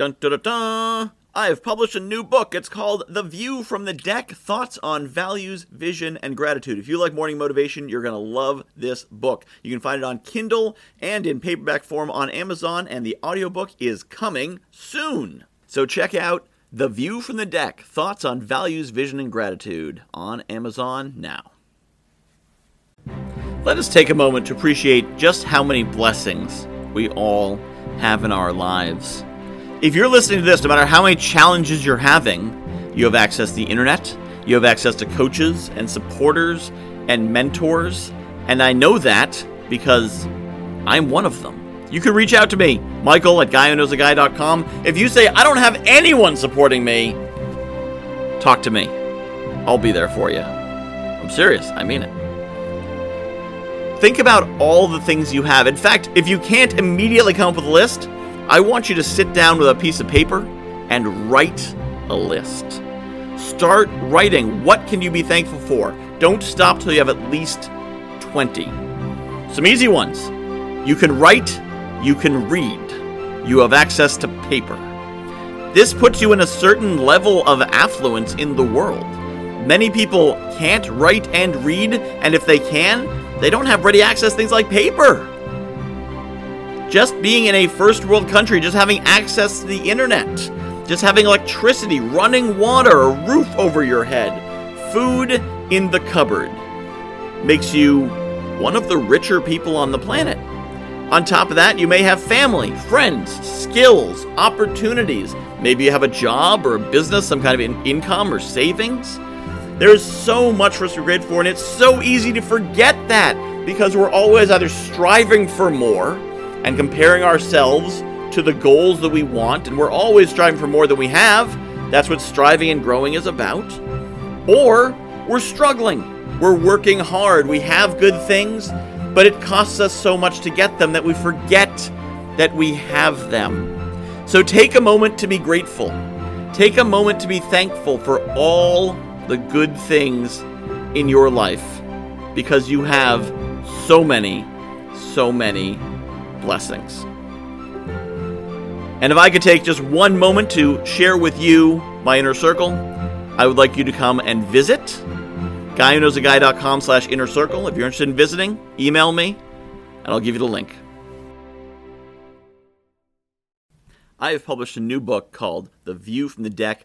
Dun dun dun dun! I have published a new book. It's called The View from the Deck Thoughts on Values, Vision, and Gratitude. If you like morning motivation, you're going to love this book. You can find it on Kindle and in paperback form on Amazon, and the audiobook is coming soon. So check out The View from the Deck Thoughts on Values, Vision, and Gratitude on Amazon now. Let us take a moment to appreciate just how many blessings we all have in our lives. If you're listening to this, no matter how many challenges you're having, you have access to the internet, you have access to coaches and supporters and mentors, and I know that because I'm one of them. You can reach out to me, Michael at guywhoknowsaguy.com. If you say, I don't have anyone supporting me, talk to me. I'll be there for you. I'm serious, I mean it. Think about all the things you have. In fact, if you can't immediately come up with a list, I want you to sit down with a piece of paper and write a list. Start writing. What can you be thankful for? Don't stop till you have at least 20. Some easy ones. You can write, you can read, you have access to paper. This puts you in a certain level of affluence in the world. Many people can't write and read, and if they can, they don't have ready access things like paper. Just being in a first world country, just having access to the internet, just having electricity, running water, a roof over your head, food in the cupboard makes you one of the richer people on the planet. On top of that, you may have family, friends, skills, opportunities. Maybe you have a job or a business, some kind of income or savings. There's so much for us to be grateful for, and it's so easy to forget that because we're always either striving for more and comparing ourselves to the goals that we want, and we're always striving for more than we have. That's what striving and growing is about. Or we're struggling. We're working hard. We have good things, but it costs us so much to get them that we forget that we have them. So take a moment to be grateful. Take a moment to be thankful for all the good things in your life because you have so many, so many blessings. And if I could take just one moment to share with you my inner circle, I would like you to come and visit guywhoknowsaguy.com slash inner circle. If you're interested in visiting, email me and I'll give you the link. I have published a new book called The View from the Deck